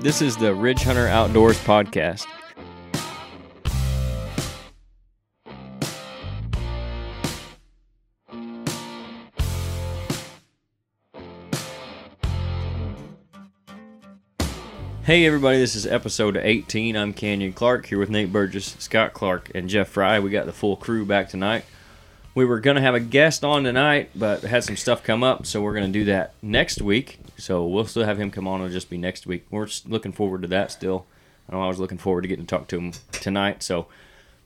This is the Ridge Hunter Outdoors podcast. Hey everybody, this is episode 18. I'm Canyon Clark here with Nate Burgess, Scott Clark, and Jeff Fry. We got the full crew back tonight. We were going to have a guest on tonight, but had some stuff come up, so we're going to do that next week. So we'll still have him come on. It'll just be next week. We're looking forward to that still. I know I was looking forward to getting to talk to him tonight. So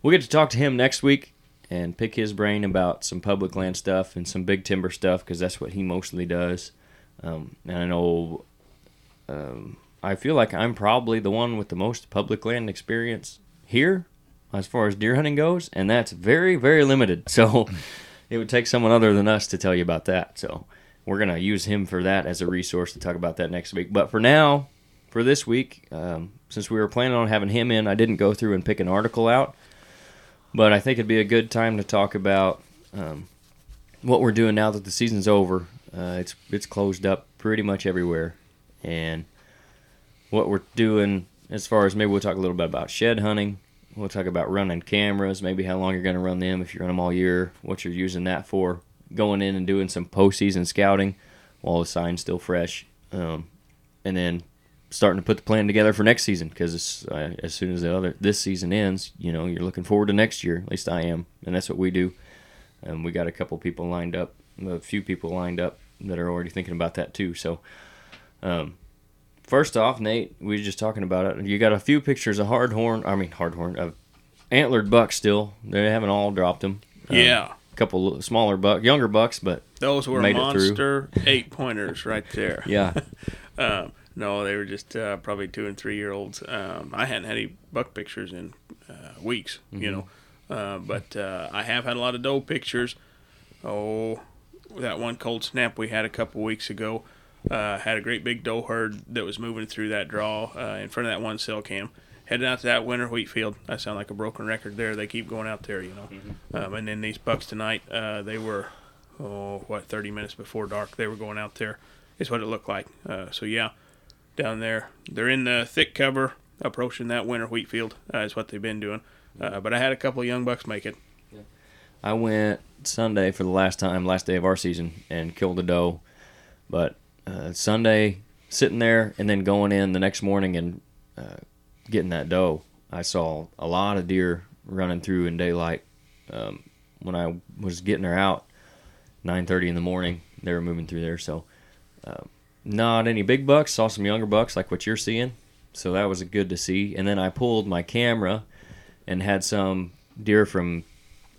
we'll get to talk to him next week and pick his brain about some public land stuff and some big timber stuff because that's what he mostly does. Um, and I know um, I feel like I'm probably the one with the most public land experience here as far as deer hunting goes, and that's very, very limited. So it would take someone other than us to tell you about that. So we're going to use him for that as a resource to talk about that next week. But for now, for this week, um, since we were planning on having him in, I didn't go through and pick an article out. But I think it'd be a good time to talk about um, what we're doing now that the season's over. Uh, it's it's closed up pretty much everywhere, and what we're doing as far as maybe we'll talk a little bit about shed hunting. We'll talk about running cameras, maybe how long you're going to run them, if you run them all year, what you're using that for, going in and doing some postseason scouting while the sign's still fresh, um, and then starting to put the plan together for next season because uh, as soon as the other this season ends, you know you're looking forward to next year. At least I am, and that's what we do. And we got a couple people lined up, a few people lined up that are already thinking about that too. So. Um, First off, Nate, we were just talking about it. You got a few pictures of hardhorn, I mean hardhorn, of antlered bucks still. They haven't all dropped them. Um, Yeah. a couple smaller buck, younger bucks, but Those were Made it through. monster eight pointers right there. yeah, Um, no, they were just uh, probably two and three year olds. Um, I hadn't had any buck pictures in uh, weeks, you know, uh, but uh, I have had a lot of doe pictures. Oh, that one cold snap we had a couple weeks ago uh, had a great big doe herd that was moving through that draw uh, in front of that one cell cam. Heading out to that winter wheat field. I sound like a broken record there. They keep going out there, you know. Um, and then these bucks tonight, uh, they were, oh, what, 30 minutes before dark. They were going out there. Is what it looked like. Uh, so, yeah, down there. They're in the thick cover, approaching that winter wheat field. Uh, is what they've been doing. Uh, but I had a couple of young bucks make it. I went Sunday for the last time, last day of our season, and killed a doe. But uh, Sunday, sitting there and then going in the next morning and uh, getting that doe, I saw a lot of deer running through in daylight. Um, when I was getting her out, 9:30 in the morning, they were moving through there. So, uh, not any big bucks. Saw some younger bucks like what you're seeing. So that was good to see. And then I pulled my camera and had some deer from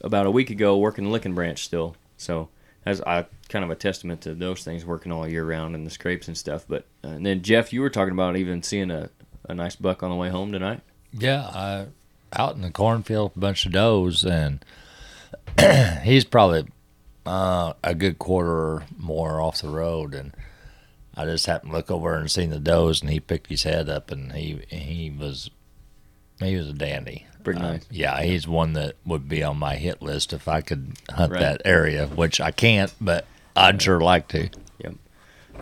about a week ago working the licking branch still. So as I kind of a testament to those things working all year round and the scrapes and stuff. But uh, and then Jeff, you were talking about even seeing a, a nice buck on the way home tonight. Yeah, I out in the cornfield, a bunch of does, and he's probably uh, a good quarter more off the road, and I just happened to look over and seen the does, and he picked his head up, and he he was he was a dandy. Pretty Uh, yeah, he's one that would be on my hit list if I could hunt Right. that area, which I can't, but I'd sure like to.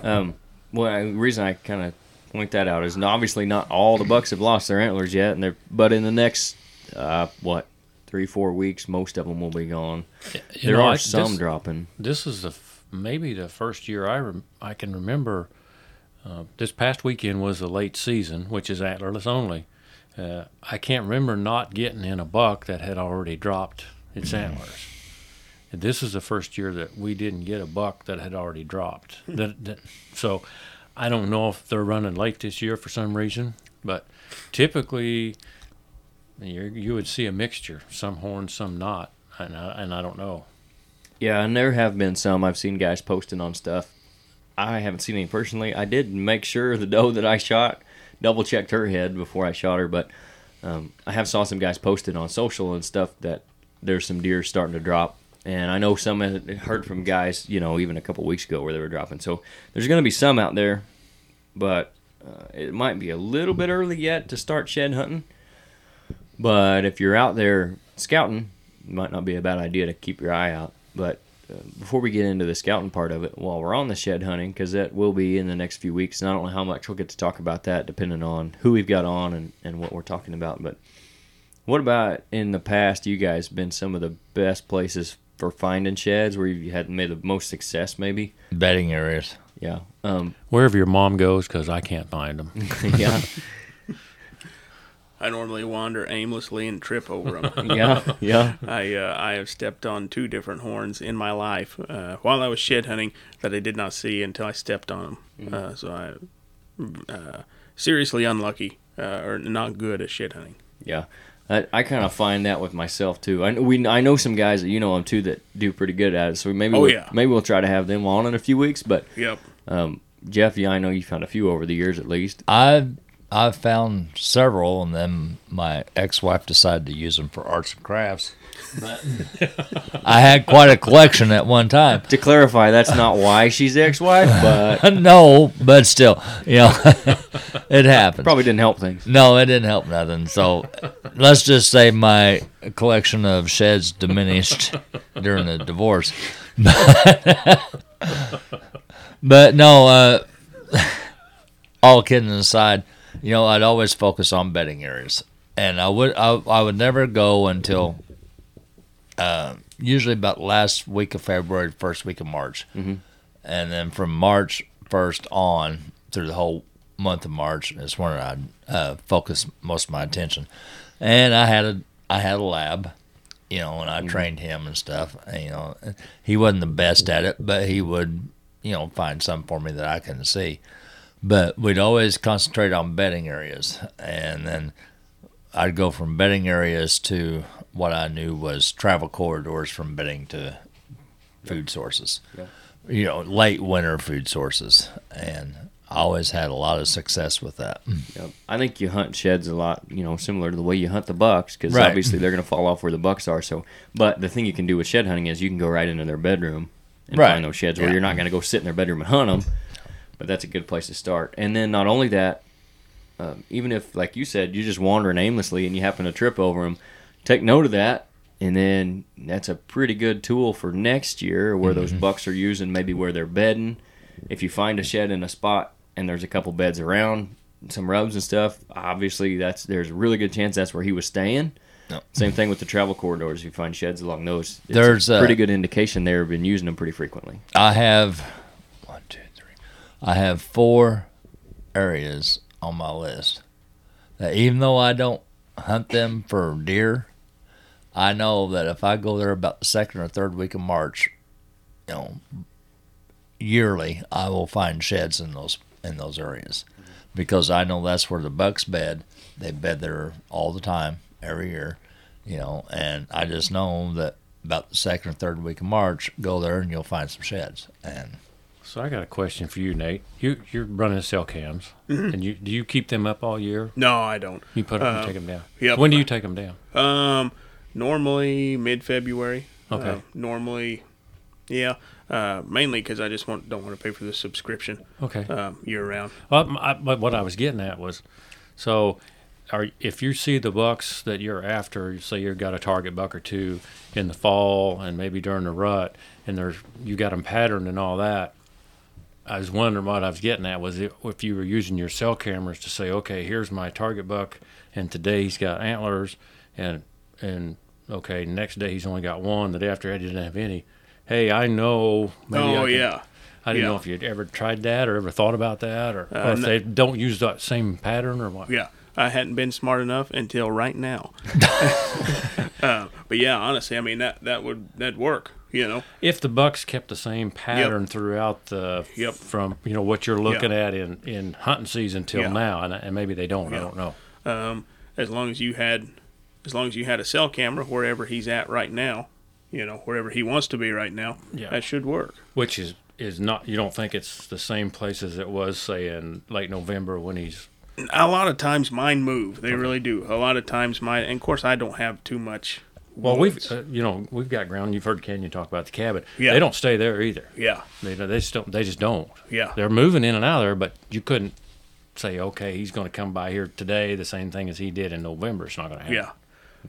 Um, well, the reason I kind of point that out is obviously not all the bucks have lost their antlers yet, and they're but in the next uh, what three four weeks, most of them will be gone. You there know, are I- some this, dropping. This is the f- maybe the first year I rem- I can remember. Uh, this past weekend was the late season, which is antlerless only. Uh, I can't remember not getting in a buck that had already dropped its antlers. And this is the first year that we didn't get a buck that had already dropped. that, that, so I don't know if they're running late this year for some reason, but typically you you would see a mixture, some horns, some not, and I, and I don't know. Yeah, and there have been some. I've seen guys posting on stuff. I haven't seen any personally. I did make sure the doe that I shot double checked her head before I shot her, but um, I have saw some guys posted on social and stuff that there's some deer starting to drop. And I know some had heard from guys, you know, even a couple weeks ago where they were dropping. So there's going to be some out there, but uh, it might be a little bit early yet to start shed hunting. But if you're out there scouting, it might not be a bad idea to keep your eye out. But uh, before we get into the scouting part of it, while we're on the shed hunting, because that will be in the next few weeks, and I don't know how much we'll get to talk about that, depending on who we've got on and, and what we're talking about. But what about in the past? You guys been some of the best places for finding sheds where you had made the most success, maybe? Bedding areas. Yeah. Um, Wherever your mom goes, because I can't find them. yeah. I normally wander aimlessly and trip over them. Yeah. Yeah. I uh, I have stepped on two different horns in my life uh, while I was shed hunting that I did not see until I stepped on them. Uh, so I uh, seriously unlucky uh, or not good at shed hunting. Yeah, I, I kind of find that with myself too. I know we I know some guys that you know them too that do pretty good at it. So maybe Oh, we'll, yeah. maybe we'll try to have them on in a few weeks. But Yep. um, Jeff, yeah, I know you found a few over the years at least. I've I've found several, and then my ex-wife decided to use them for arts and crafts. But I had quite a collection at one time. To clarify, that's not why she's ex-wife, but no, but still, you know, it happens. probably didn't help things. No, it didn't help nothing. So let's just say my collection of sheds diminished during the divorce. but no, uh, all kidding aside, you know, I'd always focus on bedding areas, and I would I, I would never go until uh, usually about last week of February, first week of March, Mhm. and then from March first on through the whole month of March is when I uh, focus most of my attention. And I had a I had a lab, you know, and I trained him and stuff. And, you know, he wasn't the best at it, but he would, you know, find something for me that I couldn't see. But we'd always concentrate on bedding areas, and then I'd go from bedding areas to what I knew was travel corridors from bedding to food sources. Yeah. You know, late winter food sources, and I always had a lot of success with that. Yep. I think you hunt sheds a lot, you know, similar to the way you hunt the bucks, because Right. obviously they're going to fall off where the bucks are. So, but the thing you can do with shed hunting is you can go right into their bedroom and Right. find those sheds where you're not going to go sit in their bedroom and hunt them. But that's a good place to start. And then not only that, um, even if, like you said, you're just wandering aimlessly and you happen to trip over them, take note of that. And then that's a pretty good tool for next year where those bucks are using, maybe where they're bedding. If you find a shed in a spot and there's a couple beds around, some rubs and stuff, obviously that's there's a really good chance that's where he was staying. Yep. Same thing with the travel corridors. If you find sheds along those, it's There's, a uh, pretty good indication they've been using them pretty frequently. I have one, two, three. I have four areas on my list that even though I don't hunt them for deer, I know that if I go there about the second or third week of March, you know, yearly I will find sheds in those in those areas because I know that's where the bucks bed. They bed there all the time, every year, you know, and I just know that about the second or third week of March, go there and you'll find some sheds. And So I got a question for you, Nate. You you're running cell cams, Mm-hmm. and you do you keep them up all year? No, I don't. You put them Uh, and take them down. yep. When do you take them down? Um, normally mid February. Okay. Uh, normally, yeah. Uh, mainly because I just want don't want to pay for the subscription Okay. um, year round. Well, I, but what I was getting at was, so, are if you see the bucks that you're after, say you've got a target buck or two in the fall and maybe during the rut, and there's you got them patterned and all that. I was wondering what I was getting at was if, you were using your cell cameras to say, okay, here's my target buck, and today he's got antlers, and and okay, next day he's only got one. The day after that he didn't have any. Hey, I know. Maybe I oh can- yeah. I didn't Yeah. know if you'd ever tried that or ever thought about that, or, Uh, or if no- they don't use that same pattern or what. Yeah, I hadn't been smart enough until right now. uh, but yeah, honestly, I mean that that would that work. You know, If the Bucks kept the same pattern throughout the Yep. from you know what you're looking at in in hunting season till now, and, and maybe they don't. I don't know. um, as long as you had, as long as you had a cell camera wherever he's at right now, you know, wherever he wants to be right now, Yeah. that should work. Which is is not you don't think it's the same place as it was say in late November when he's A lot of times mine move. They really do. A lot of times mine, and of course I don't have too much. Well we've uh, you know we've got ground. You've heard Kenyon talk about the cabin. Yeah. They don't stay there either. yeah, They they just don't they just don't. yeah, They're moving in and out of there, but you couldn't say okay he's going to come by here today the same thing as he did in November. It's not going to happen.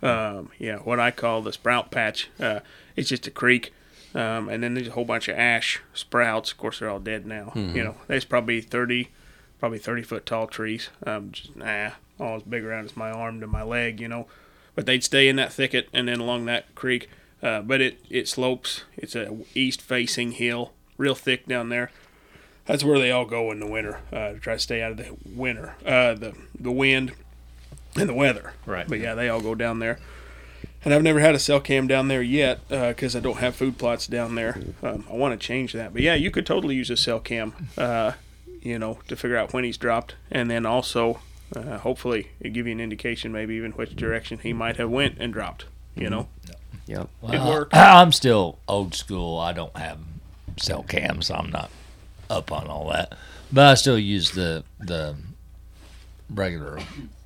yeah, um, yeah. What I call the sprout patch. Uh, it's just a creek. Um, and then there's a whole bunch of ash sprouts. Of course, they're all dead now. You know, there's probably 30, probably 30 foot tall trees. Um, just, nah, all as big around as my arm to my leg, you know. But they'd stay in that thicket and then along that creek. Uh, but it, it slopes. It's a east facing hill, real thick down there. That's where they all go in the winter uh, to try to stay out of the winter, uh, the the wind, and the weather. Right. But yeah, they all go down there. And I've never had a cell cam down there yet because I don't have food plots down there. Um, I want to change that. But yeah, you could totally use a cell cam, uh, you know, to figure out when he's dropped, and then also, uh, hopefully, it give you an indication, maybe even which direction he might have went and dropped. You know, Yep. it worked. I'm still old school. I don't have cell cams. I'm not up on all that, but I still use the the regular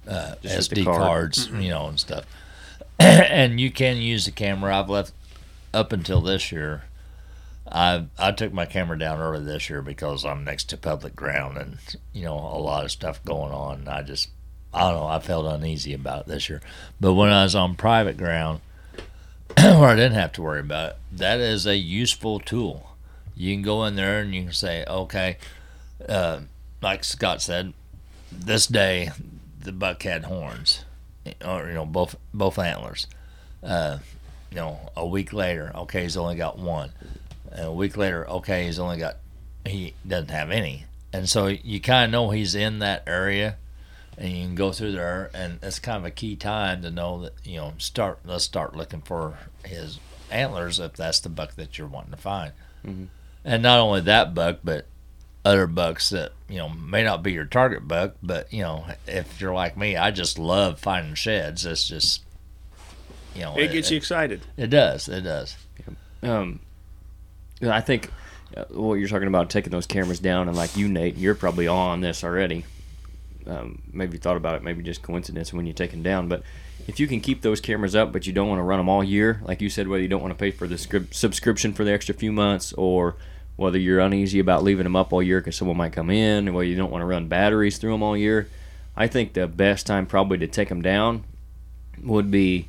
uh, Just the SD card. cards, you know, and stuff. and you can use the camera. I've left up until this year. I I took my camera down early this year because I'm next to public ground and you know a lot of stuff going on. I just I don't know. I felt uneasy about it this year. But when I was on private ground, where I didn't have to worry about it, that is a useful tool. You can go in there and you can say, okay, uh, like Scott said, this day the buck had horns, or you know both both antlers. Uh, you know, a week later, okay, he's only got one. And a week later, okay, he's only got he doesn't have any. And so you kind of know he's in that area, and you can go through there, and it's kind of a key time to know that you know start let's start looking for his antlers if that's the buck that you're wanting to find. And not only that buck, but other bucks that you know may not be your target buck, but you know if you're like me, I just love finding sheds. It's just you know It gets you excited. It does. It does. Um, yeah, I think uh, what you're talking about taking those cameras down, and like you, Nate, you're probably on this already. Um, maybe thought about it, maybe just coincidence when you take them down. But if you can keep those cameras up, but you don't want to run them all year, like you said, whether you don't want to pay for the scrip- subscription for the extra few months, or whether you're uneasy about leaving them up all year because someone might come in, or whether you don't want to run batteries through them all year, I think the best time probably to take them down would be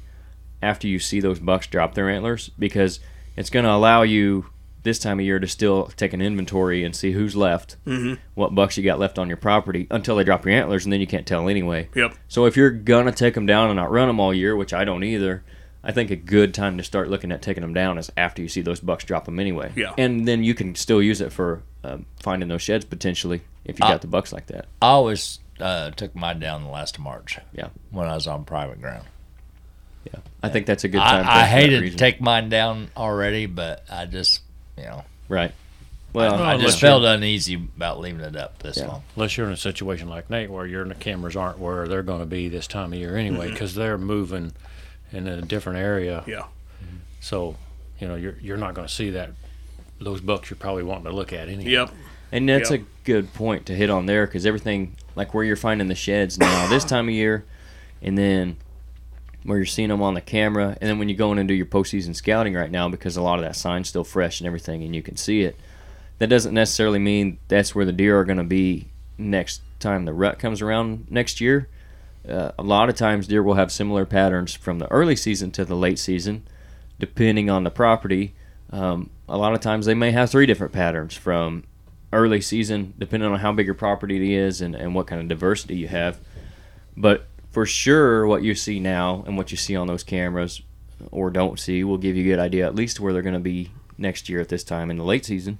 after you see those bucks drop their antlers because it's going to allow you this time of year to still take an inventory and see who's left, Mhm. what bucks you got left on your property until they drop your antlers, and then you can't tell anyway. Yep. So if you're gonna take them down and not run them all year, which I don't either, I think a good time to start looking at taking them down is after you see those bucks drop them anyway. Yeah. And then you can still use it for um, finding those sheds potentially if you Uh, got the bucks like that. I always uh, took mine down the last of March. Yeah. When I was on private ground. Yeah. I think that's a good time. I, I hated to take mine down already, but I just you know right. Well, Well, I just felt uneasy about leaving it up this Yeah. long. Unless you're in a situation like Nate, where your cameras aren't where they're going to be this time of year anyway, because they're moving in a different area. Yeah. So, you know, you're you're not going to see that those bucks you're probably wanting to look at anyway. Yep. And that's Yep. a good point to hit on there because everything, like where you're finding the sheds now this time of year, and then where you're seeing them on the camera, and then when you go in and do your postseason scouting right now, because a lot of that sign's still fresh and everything, and you can see it. That doesn't necessarily mean that's where the deer are going to be next time the rut comes around next year. Uh, a lot of times, deer will have similar patterns from the early season to the late season, depending on the property. Um, a lot of times, they may have three different patterns from early season, depending on how big your property is and, and what kind of diversity you have. But for sure, what you see now and what you see on those cameras or don't see will give you a good idea at least where they're going to be next year at this time in the late season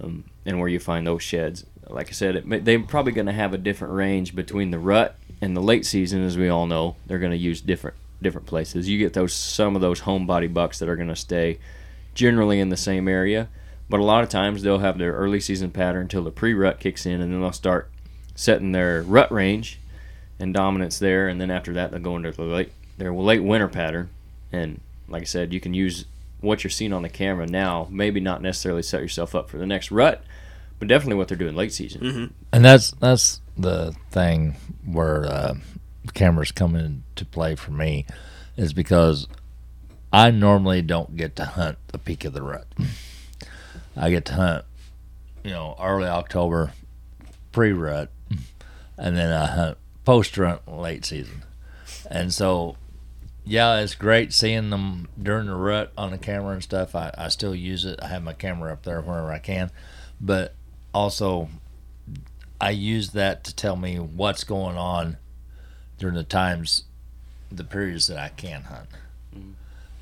um, and where you find those sheds. Like I said, it, they're probably going to have a different range between the rut and the late season, as we all know. They're going to use different different places. You get those some of those homebody bucks that are going to stay generally in the same area, but a lot of times they'll have their early season pattern until the pre-rut kicks in, and then they'll start setting their rut range and dominance there, and then after that they'll go into the late their late winter pattern. And like I said, you can use what you're seeing on the camera now. Maybe not necessarily set yourself up for the next rut, but definitely what they're doing late season. And that's that's the thing where uh, cameras come into play for me is because I normally don't get to hunt the peak of the rut. I get to hunt, you know, early October, pre-rut, and then I hunt post-rut late season. And so yeah, it's great seeing them during the rut on the camera and stuff. I, I still use it. I have my camera up there wherever I can, but also I use that to tell me what's going on during the times, the periods that I can hunt. Mm-hmm.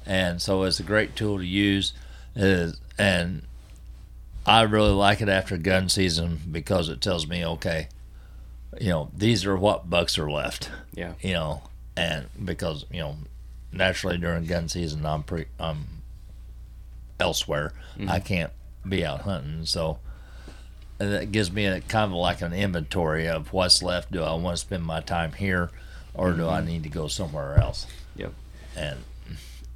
And so it's a great tool to use. Is and I really like it after gun season because it tells me, okay, you know, these are what bucks are left Yeah. you know, and because you know, naturally during gun season, I'm pre I'm elsewhere. I mm-hmm. can't be out hunting, so and that gives me a kind of like an inventory of what's left. Do I want to spend my time here, or do I mm-hmm. need to go somewhere else? Yep. And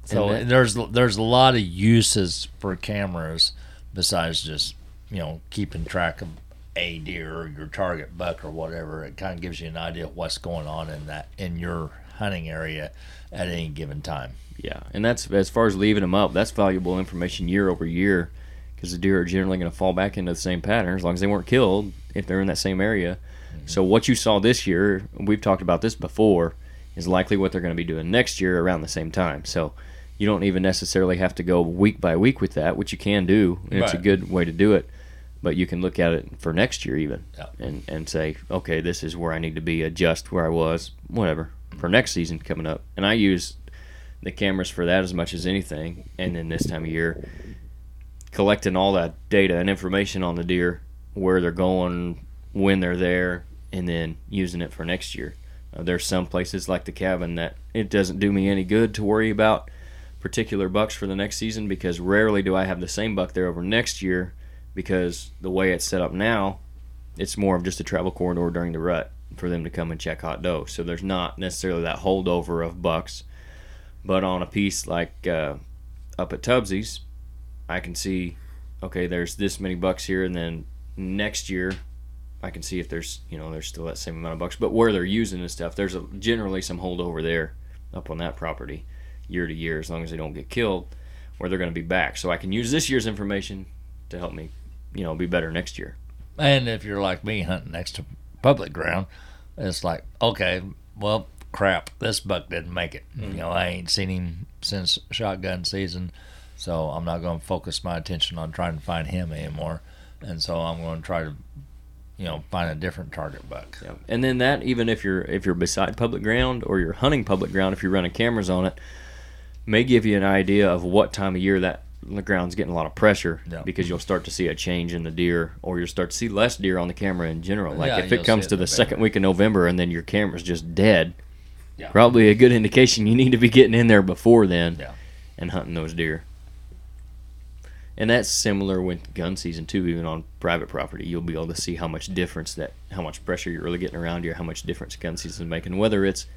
so And that- there's there's a lot of uses for cameras besides just you know keeping track of a deer or your target buck or whatever. It kind of gives you an idea of what's going on in that in your hunting area at any given time. Yeah, and that's as far as leaving them up. That's valuable information year over year, because the deer are generally going to fall back into the same pattern as long as they weren't killed if they're in that same area. Mm-hmm. So what you saw this year, we've talked about this before, is likely what they're going to be doing next year around the same time. So you don't even necessarily have to go week by week with that, which you can do, and it's a good way to do it. But you can look at it for next year even, Yeah. and and say, okay, this is where I need to be, adjust where I was, whatever, for next season coming up. And I use the cameras for that as much as anything. And then this time of year, collecting all that data and information on the deer, where they're going, when they're there, and then using it for next year. Uh, there's some places like the cabin that it doesn't do me any good to worry about particular bucks for the next season because rarely do I have the same buck there over next year because the way it's set up now, it's more of just a travel corridor during the rut for them to come and check hot doe. So there's not necessarily that holdover of bucks. But on a piece like uh, up at Tubbsy's, I can see, okay, there's this many bucks here, and then next year, I can see if there's, you know, there's still that same amount of bucks. But where they're using and stuff, there's a, generally some holdover there up on that property year to year, as long as they don't get killed, where they're going to be back. So I can use this year's information to help me, you know, be better next year. And if you're like me hunting next to public ground, it's like, okay, well, crap, this buck didn't make it. You mm-hmm. know, I ain't seen him since shotgun season, so I'm not going to focus my attention on trying to find him anymore. And so I'm going to try to, you know, find a different target buck. Yeah. And then that even if you're if you're beside public ground or you're hunting public ground, if you're running cameras on it, may give you an idea of what time of year that the ground's getting a lot of pressure Yeah. because you'll start to see a change in the deer or you'll start to see less deer on the camera in general. Like Yeah, if it comes it to the the second week of November and then your camera's just dead, Yeah. probably a good indication you need to be getting in there before then and hunting those deer. And that's similar with gun season too. Even on private property, you'll be able to see how much difference that, how much pressure you're really getting around you, how much difference gun season is making. Whether it's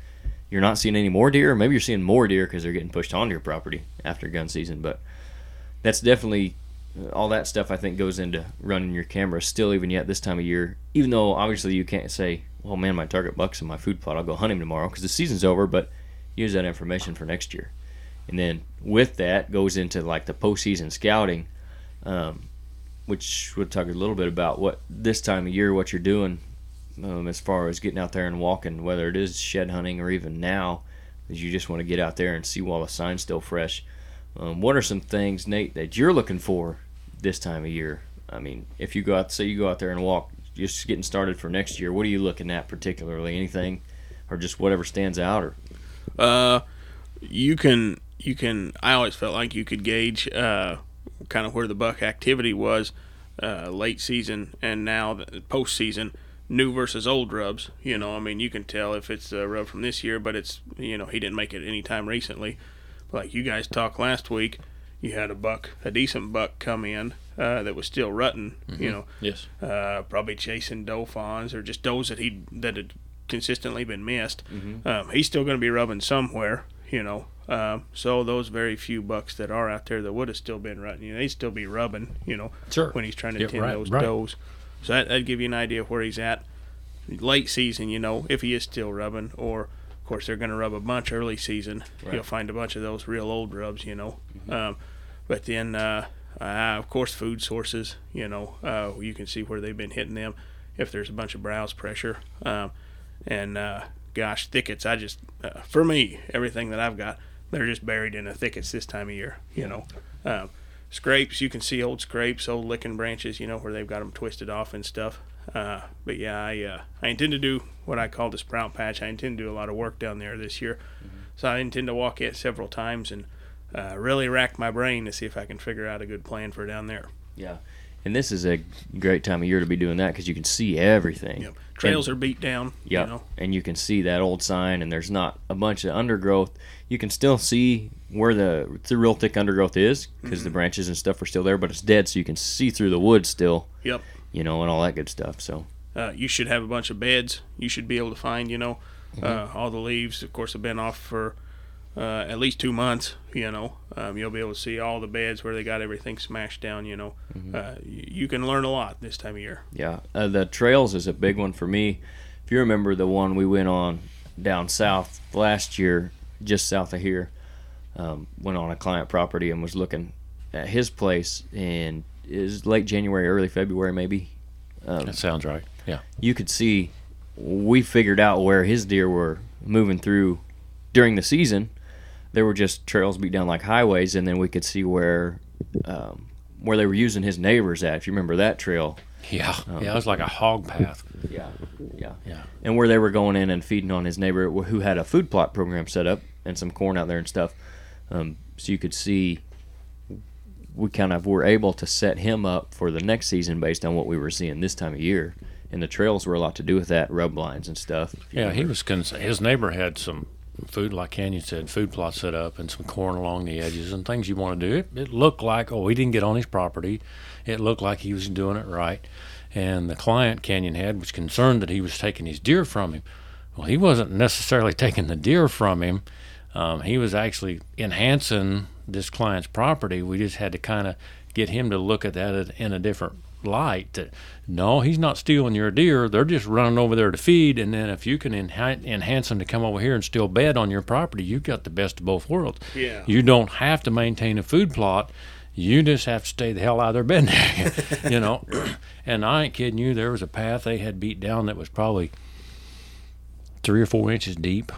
you're not seeing any more deer, or maybe you're seeing more deer because they're getting pushed onto your property after gun season. But that's definitely all that stuff. I think goes into running your camera still, even yet this time of year. Even though obviously you can't say, "Well, man, my target buck's in my food plot. I'll go hunt him tomorrow" because the season's over. But use that information for next year. And then with that goes into like the postseason scouting, um, which we'll talk a little bit about what this time of year, what you're doing um, as far as getting out there and walking, whether it is shed hunting or even now, is you just want to get out there and see while the sign's still fresh. Um, what are some things, Nate, that you're looking for this time of year? I mean, if you go out, say you go out there and walk, just getting started for next year, what are you looking at particularly? Anything, or just whatever stands out, or Uh, you can you can. I always felt like you could gauge uh, kind of where the buck activity was uh, late season and now the postseason. New versus old rubs. You know, I mean, you can tell if it's a rub from this year, but it's you know he didn't make it any time recently. Like you guys talked last week, you had a buck, a decent buck come in uh, that was still rutting. You know, Yes. uh, probably chasing doe fawns or just does that he that had consistently been missed. Um, he's still going to be rubbing somewhere, you know. Um, so those very few bucks that are out there that would have still been rutting, you know, they'd still be rubbing, you know, Sure. when he's trying to Yeah, tend right, those right. does. So that, that'd give you an idea of where he's at. Late season, you know, if he is still rubbing, or course they're going to rub a bunch early season. You'll find a bunch of those real old rubs, you know. Um, but then, uh, uh, of course, food sources. You know, uh, you can see where they've been hitting them. If there's a bunch of browse pressure, um, and uh, gosh, thickets. I just, uh, for me, everything that I've got, they're just buried in the thickets this time of year. You know, um, scrapes. You can see old scrapes, old licking branches. You know where they've got them twisted off and stuff. Uh, but yeah, I uh, I intend to do what I call the sprout patch. I intend to do a lot of work down there this year, so I intend to walk it several times and uh, really rack my brain to see if I can figure out a good plan for down there. Yeah. And this is a great time of year to be doing that because you can see everything. Yep. Trails are beat down. Yeah, You know? and you can see that old sign, and there's not a bunch of undergrowth. You can still see where the the real thick undergrowth is because Mm-hmm. the branches and stuff are still there, but it's dead, so you can see through the woods still. Yep. You know, and all that good stuff. So Uh, you should have a bunch of beds. You should be able to find, you know, uh, all the leaves. Of course, have been off for uh, at least two months. You know, um, you'll be able to see all the beds where they got everything smashed down. You know, uh, you, you can learn a lot this time of year. yeah, uh, the trails is a big one for me. If you remember the one we went on down south last year, just south of here, um, went on a client property and was looking at his place in is late January, early February, maybe. That sounds right. Yeah. you could see we figured out where his deer were moving through during the season. There were just trails beat down like highways, and then we could see where um, where they were using his neighbors at. If you remember that trail, Yeah. yeah. It was like a hog path. yeah, yeah, Yeah. and where they were going in and feeding on his neighbor who had a food plot program set up and some corn out there and stuff. Um, so you could see we kind of were able to set him up for the next season based on what we were seeing this time of year. And the trails were a lot to do with that, rub lines and stuff. Yeah, he was cons- his neighbor had some food, like Canyon said, food plots set up and some corn along the edges and things you want to do. It, it looked like, oh, he didn't get on his property. It looked like he was doing it right. And the client Canyon had was concerned that he was taking his deer from him. Well, he wasn't necessarily taking the deer from him. Um, he was actually enhancing this client's property. We just had to kind of get him to look at that in a different light. That no, he's not stealing your deer. They're just running over there to feed. And then if you can enha- enhance them to come over here and still bed on your property, you've got the best of both worlds. Yeah. You don't have to maintain a food plot. You just have to stay the hell out of their bed, you know. and I ain't kidding you. There was a path they had beat down that was probably three or four inches deep.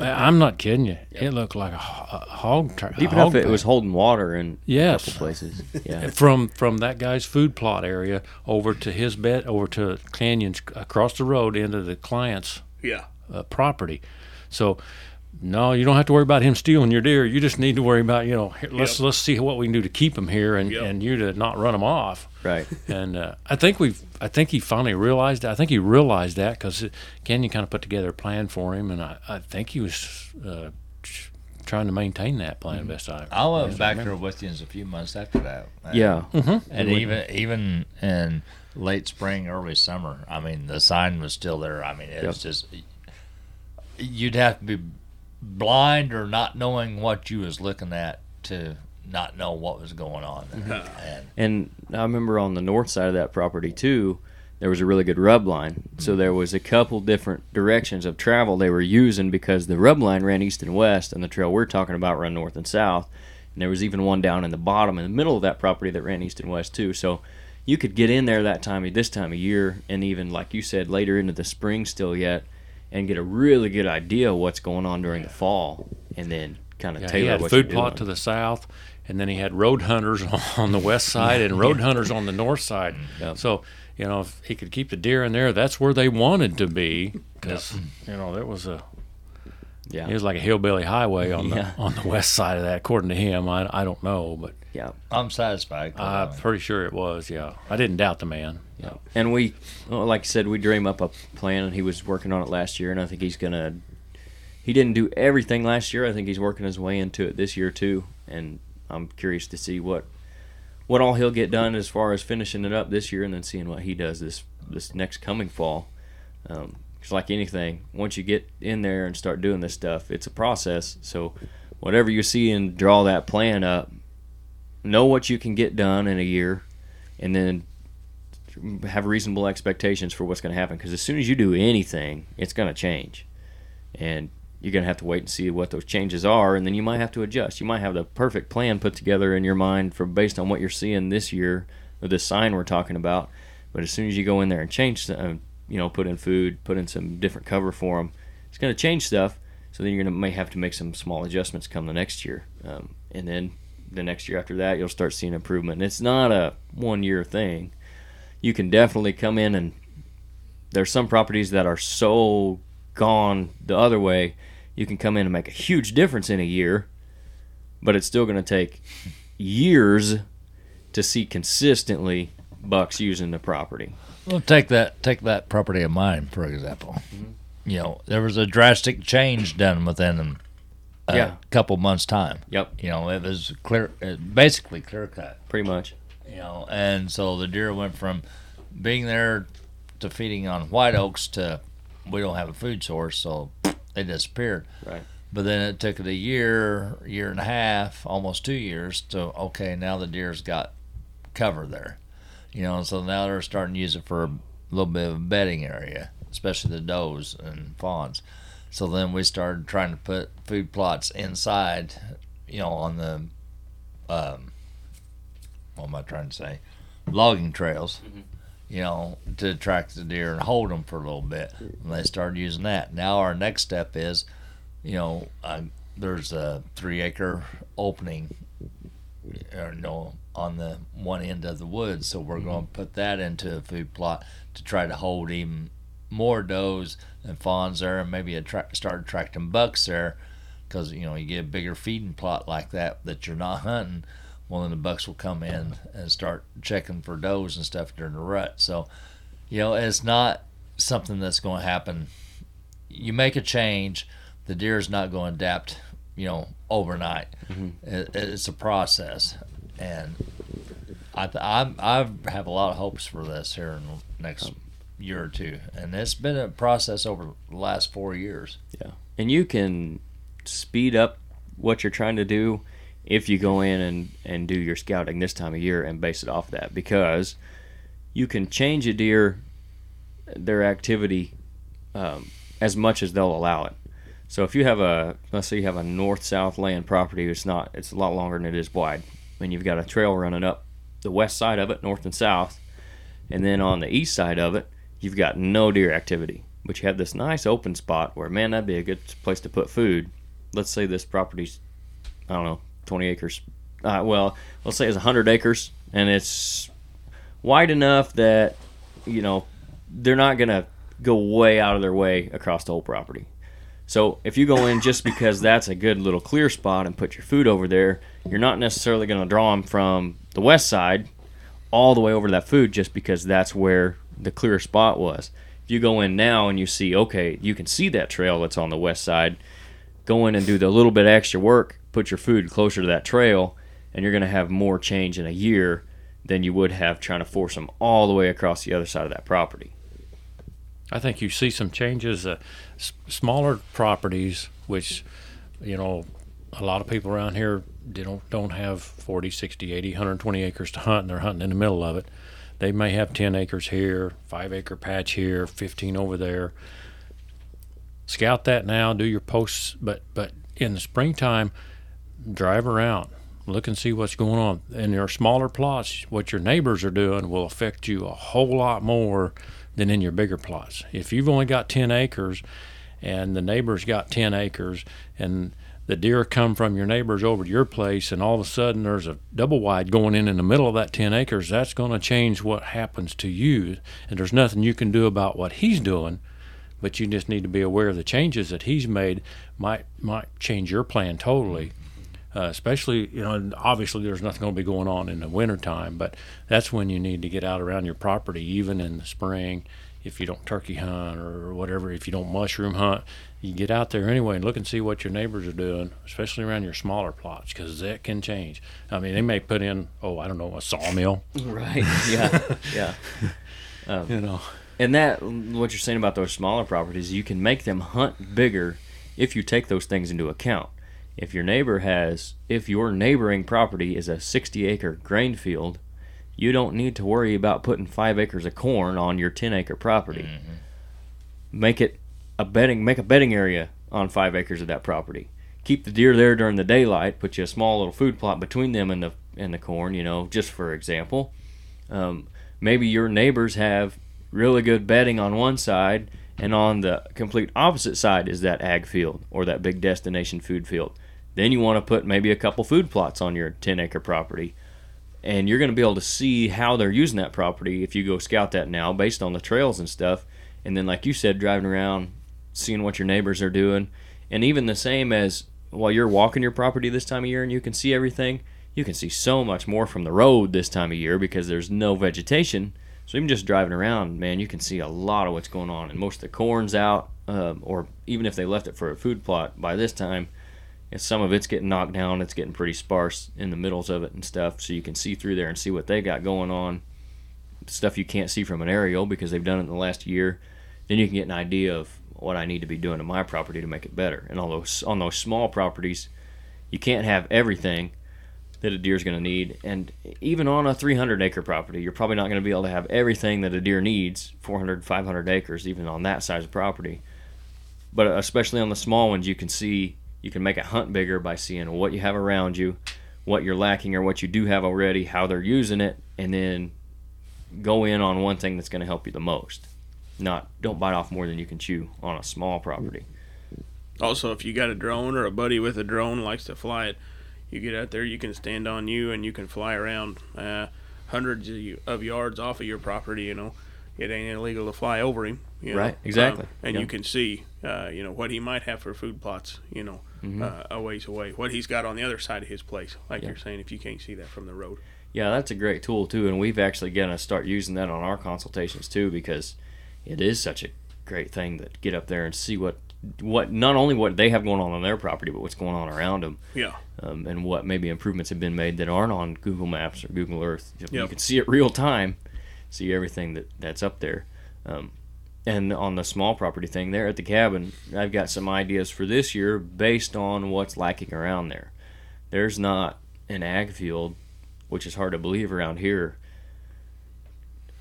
I- I'm not kidding you. It looked like a, ho- a hog. Tra- Deep a enough hog it was holding water in Yes. a couple places. Yeah. from from that guy's food plot area over to his bed, over to canyons across the road into the client's Yeah. uh, property. So. No, you don't have to worry about him stealing your deer. You just need to worry about you know. Let's Yep. let's see what we can do to keep him here and, Yep. and you to not run him off. Right. And uh, I think we've I think he finally realized that. I think he realized that because Kenyon kind of put together a plan for him, and I, I think he was uh, trying to maintain that plan best I. I went back remember. there with you a few months after that. And- Yeah. and even even in late spring, early summer, I mean, the sign was still there. I mean, it was just you'd have to be blind or not knowing what you was looking at to not know what was going on. Mm-hmm. And, And I remember on the north side of that property too, there was a really good rub line. So mm-hmm. there was a couple different directions of travel they were using because the rub line ran east and west, and the trail we're talking about ran north and south. And there was even one down in the bottom, in the middle of that property that ran east and west too. So you could get in there that time, of this time of year, and even like you said, later into the spring still yet, and get a really good idea of what's going on during the fall, and then kind of Yeah, tailor he had what food plot doing. to the south, and then he had road hunters on the west side and road hunters on the north side. Mm-hmm. Yep. So you know, if he could keep the deer in there, that's where they wanted to be, because you know there was a yeah, it was like a hillbilly highway on Yeah. the on the west side of that, according to him. I I don't know, but yeah. I'm satisfied. 'cause, I'm uh, pretty sure it was. Yeah, I didn't doubt the man. Yeah. And we, well, like I said, we dream up a plan, and he was working on it last year, and I think he's gonna. He didn't do everything last year. I think he's working his way into it this year too, and I'm curious to see what, what all he'll get done as far as finishing it up this year, and then seeing what he does this this next coming fall. Um, it's like anything. Once you get in there and start doing this stuff, it's a process. So, whatever you see and draw that plan up, know what you can get done in a year, and then have reasonable expectations for what's going to happen because as soon as you do anything, it's going to change, and you're going to have to wait and see what those changes are, and then you might have to adjust. You might have the perfect plan put together in your mind for based on what you're seeing this year or this sign we're talking about, but as soon as you go in there and change, uh, you know, put in food, put in some different cover for them, it's going to change stuff. So then you're going to may have to make some small adjustments come the next year, um, and then the next year after that you'll start seeing improvement. And it's not a one year thing. You can definitely come in and there's some properties that are so gone the other way. You can come in and make a huge difference in a year, but it's still going to take years to see consistently bucks using the property. Well, take that take that property of mine for example. Mm-hmm. You know, there was a drastic change done within a Yeah. couple months' time. Yep, You know, it was clear, uh, basically clear cut. pretty much. You know, and so the deer went from being there to feeding on white oaks to we don't have a food source, so they disappeared. Right. But then it took it a year, year and a half, almost two years to okay, now the deer's got cover there. You know, so now they're starting to use it for a little bit of a bedding area, especially the does and fawns. So then we started trying to put food plots inside, you know, on the um what am I trying to say? Logging trails. You know, to attract the deer and hold them for a little bit. And they started using that. Now our next step is you know, uh, there's a three acre opening, or no, on the one end of the woods. So we're going to put that into a food plot to try to hold even more does and fawns there, and maybe attract, start attracting bucks there, because you know you get a bigger feeding plot like that that you're not hunting. Well, then the bucks will come in and start checking for does and stuff during the rut. So, you know, it's not something that's going to happen. You make a change the deer is not going to adapt, you know, overnight. Mm-hmm. It, it's a process, and I th- I I have a lot of hopes for this here in the next year or two, and it's been a process over the last four years. Yeah. And you can speed up what you're trying to do if you go in and, and do your scouting this time of year and base it off that because you can change a deer their activity um, as much as they'll allow it. So if you have a let's say you have a north south land property, it's not it's a lot longer than it is wide, and you've got a trail running up the west side of it, north and south, and then on the east side of it, you've got no deer activity, but you have this nice open spot where man that'd be a good place to put food. Let's say this property's I don't know 20 acres. Uh, well, let's say it's 100 acres and it's wide enough that you know they're not gonna go way out of their way across the whole property. So if you go in just because that's a good little clear spot and put your food over there, you're not necessarily going to draw them from the west side all the way over to that food just because that's where the clear spot was. If you go in now and you see, okay, you can see that trail that's on the west side, go in and do the little bit extra work, put your food closer to that trail, and you're going to have more change in a year than you would have trying to force them all the way across the other side of that property. I think you see some changes. Uh, s- smaller properties, which, you know, a lot of people around here they don't don't have 40, 60, 80, 120 acres to hunt, and they're hunting in the middle of it. They may have 10 acres here, five acre patch here, 15 over there. Scout that now. Do your posts, but but in the springtime, drive around, look and see what's going on. In your smaller plots, what your neighbors are doing will affect you a whole lot more than in your bigger plots. If you've only got 10 acres and the neighbor's got 10 acres and the deer come from your neighbors over to your place and all of a sudden there's a double wide going in in the middle of that 10 acres, that's going to change what happens to you. And there's nothing you can do about what he's doing, but you just need to be aware of the changes that he's made might might change your plan totally. Uh, especially, you know, obviously there's nothing going to be going on in the wintertime, but that's when you need to get out around your property, even in the spring. If you don't turkey hunt or whatever, if you don't mushroom hunt, you get out there anyway and look and see what your neighbors are doing, especially around your smaller plots, because that can change. I mean, they may put in, oh, I don't know, a sawmill, Right. Yeah. yeah. Um, you know. And that, what you're saying about those smaller properties, you can make them hunt bigger if you take those things into account. If your neighbor has, if your neighboring property is a 60 acre grain field, you don't need to worry about putting five acres of corn on your 10 acre property. Mm-hmm. Make it a bedding, make a bedding area on five acres of that property. Keep the deer there during the daylight. Put you a small little food plot between them and the and the corn. You know, just for example. Um, maybe your neighbors have really good bedding on one side And on the complete opposite side is that ag field or that big destination food field. Then you want to put maybe a couple food plots on your 10 acre property. And you're going to be able to see how they're using that property if you go scout that now based on the trails and stuff. And then, like you said, driving around, seeing what your neighbors are doing. And even the same as while you're walking your property this time of year and you can see everything, you can see so much more from the road this time of year because there's no vegetation. So even just driving around, man, you can see a lot of what's going on. And most of the corn's out, um, or even if they left it for a food plot by this time, some of it's getting knocked down, it's getting pretty sparse in the middles of it and stuff. So you can see through there and see what they got going on. Stuff you can't see from an aerial because they've done it in the last year. Then you can get an idea of what I need to be doing to my property to make it better. And on those on those small properties, you can't have everything that a deer is going to need. And even on a 300 acre property, you're probably not going to be able to have everything that a deer needs 400, 500 acres, even on that size of property. But especially on the small ones, you can see, you can make a hunt bigger by seeing what you have around you, what you're lacking or what you do have already, how they're using it, and then go in on one thing that's going to help you the most. Not, don't bite off more than you can chew on a small property. Also, if you got a drone or a buddy with a drone likes to fly it, you get out there, you can stand on you and you can fly around uh, hundreds of, you- of yards off of your property. You know, it ain't illegal to fly over him. You know? Right, exactly. Um, and Yeah. you can see, uh, you know, what he might have for food plots. You know, Mm-hmm. uh, a ways away. What he's got on the other side of his place, like Yeah. you're saying, if you can't see that from the road. Yeah, that's a great tool too, and we've actually going to start using that on our consultations too because it is such a great thing to get up there and see what what not only what they have going on on their property, but what's going on around them, Yeah. um, and what maybe improvements have been made that aren't on Google Maps or Google Earth. You Yep. can see it real time, see everything that that's up there. Um, and on the small property thing there at the cabin, I've got some ideas for this year based on what's lacking around there. There's not an ag field, which is hard to believe around here.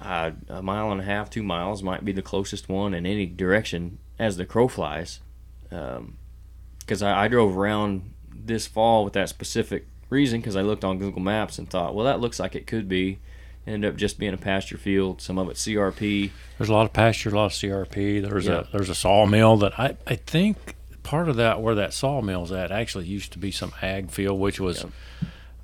Uh, a mile and a half, two miles might be the closest one in any direction as the crow flies. Because I, I drove around this fall with that specific reason because I looked on Google Maps and thought, well, that looks like it could be. Ended up just being a pasture field, some of it CRP. There's a lot of pasture, a lot of CRP. There's Yeah. a there's a sawmill that I, I think part of that where that sawmill's at actually used to be some ag field, which was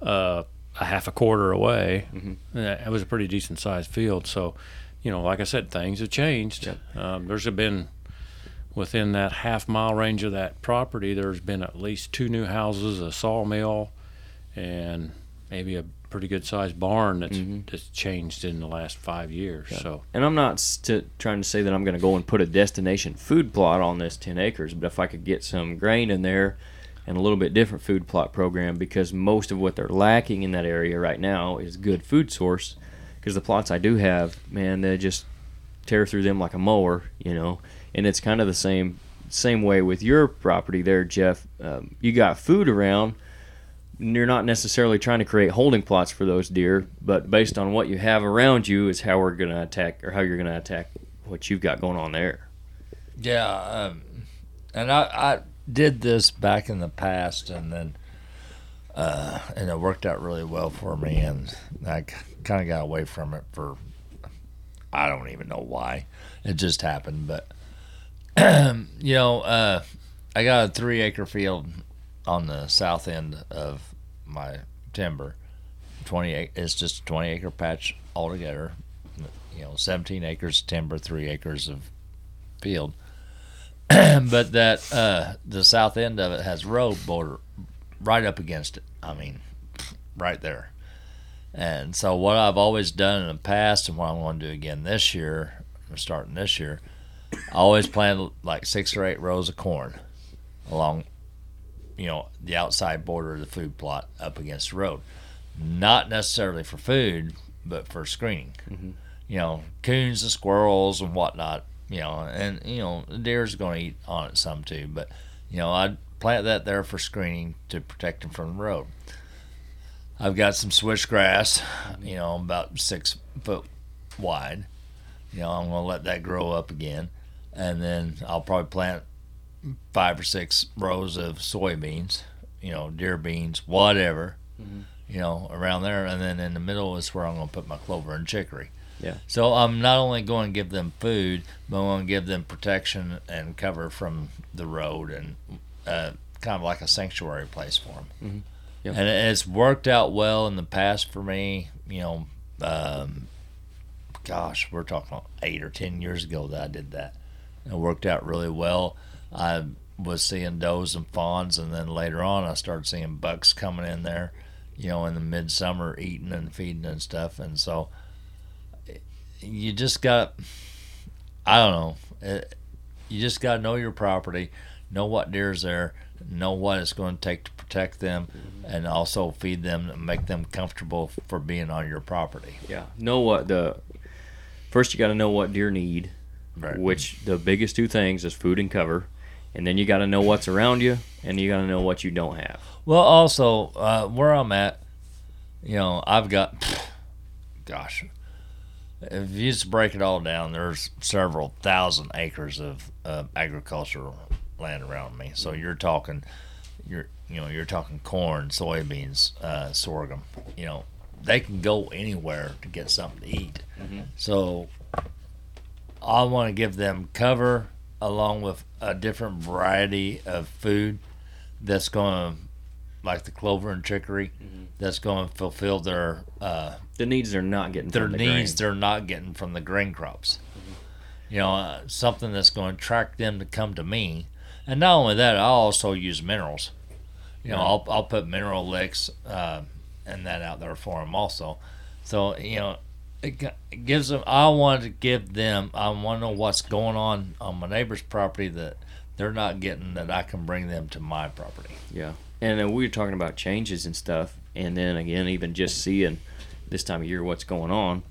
uh, a half a quarter away. Mm-hmm. It was a pretty decent sized field. So, you know, like I said, things have changed. Um, there's been within that half mile range of that property. There's been at least two new houses, a sawmill, and maybe a pretty good sized barn that's that's changed in the last five years. So. And I'm not st- trying to say that I'm going to go and put a destination food plot on this 10 acres, but if I could get some grain in there and a little bit different food plot program, because most of what they're lacking in that area right now is good food source. Because the plots I do have, man, they just tear through them like a mower, you know. And it's kind of the same same way with your property there, Jeff. Um, you got food around. You're not necessarily trying to create holding plots for those deer, but based on what you have around you is how we're going to attack or how you're going to attack what you've got going on there. Yeah, um, and I, I did this back in the past, and then uh, and it worked out really well for me, and I kind of got away from it for I don't even know why. It just happened, but you know, uh, I got a three acre field on the south end of my timber. Twenty it's just a twenty acre patch altogether. You know, seventeen acres timber, three acres of field. but that uh, the south end of it has road border right up against it. I mean, right there. And so what I've always done in the past, and what I'm going to do again this year, starting this year, I always plant like six or eight rows of corn along, you know, the outside border of the food plot up against the road. Not necessarily for food, but for screening. You know, coons and squirrels and whatnot. You know, and you know, deer's going to eat on it some too. But you know, I'd plant that there for screening to protect them from the road. I've got some switchgrass, you know, about six foot wide. You know, I'm gonna let that grow up again, and then I'll probably plant five or six rows of soybeans, you know, deer beans, whatever, mm-hmm. you know, around there, and then in the middle is where I'm gonna put my clover and chicory. Yeah. So I'm not only going to give them food, but I'm going to give them protection and cover from the road and uh, kind of like a sanctuary place for them. Mhm. Yep. And it's worked out well in the past for me. You know, um, gosh, we're talking eight or ten years ago that I did that. It worked out really well. I was seeing does and fawns, and then later on, I started seeing bucks coming in there. You know, in the midsummer, eating and feeding and stuff, and so you just got i don't know it, you just got to know your property know what deer's there know what it's going to take to protect them and also feed them and make them comfortable for being on your property Yeah. Know what the first you got to know what deer need, Right. which the biggest two things is food and cover, and then you got to know what's around you, and you got to know what you don't have. well also uh, where i'm at you know i've got gosh if you just break it all down there's several thousand acres of uh, agricultural land around me. So you're talking you're you know you're talking corn soybeans uh, sorghum you know they can go anywhere to get something to eat. So i want to give them cover along with a different variety of food that's going to like the clover and chicory that's going to fulfill their uh, The needs they're not getting their from the needs grain. they're not getting from the grain crops. You know, uh, something that's going to attract them to come to me. And not only that, I also use minerals. You know. I'll, I'll put mineral licks uh, and that out there for them also. So, you know, it, it gives them, I want to give them, I want to know what's going on on my neighbor's property that they're not getting that I can bring them to my property. Yeah. And then we were talking about changes and stuff, and then again, even just seeing this time of year what's going on.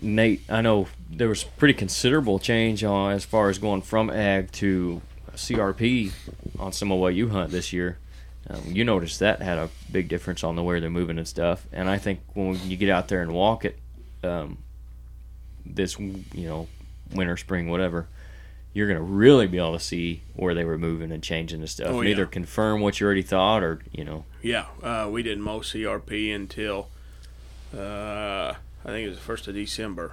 Nate, I know there was pretty considerable change on as far as going from ag to CRP on some of what you hunt this year. Um, you noticed that had a big difference on the way they're moving and stuff. And I think when you get out there and walk it, um, this you know winter, spring, whatever, you're gonna really be able to see where they were moving and changing the stuff. Oh, and yeah. Either confirm what you already thought, or you know, Yeah, uh, we didn't mow CRP until uh, I think it was the first of December.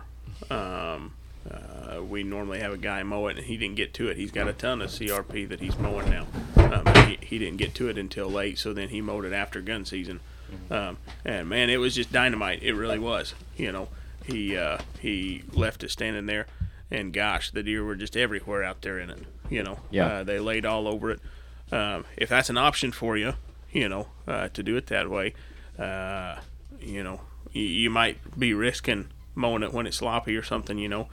Um, uh, we normally have a guy mow it, and he didn't get to it. He's got a ton of CRP that he's mowing now. Um, he, he didn't get to it until late, so then he mowed it after gun season. Um, and man, it was just dynamite. It really was. You know, he uh, he left it standing there, and gosh, the deer were just everywhere out there in it. You know, Yeah. uh, they laid all over it. Um, if that's an option for you, you know, uh, to do it that way, uh, you know, you, you might be risking mowing it when it's sloppy or something, you know,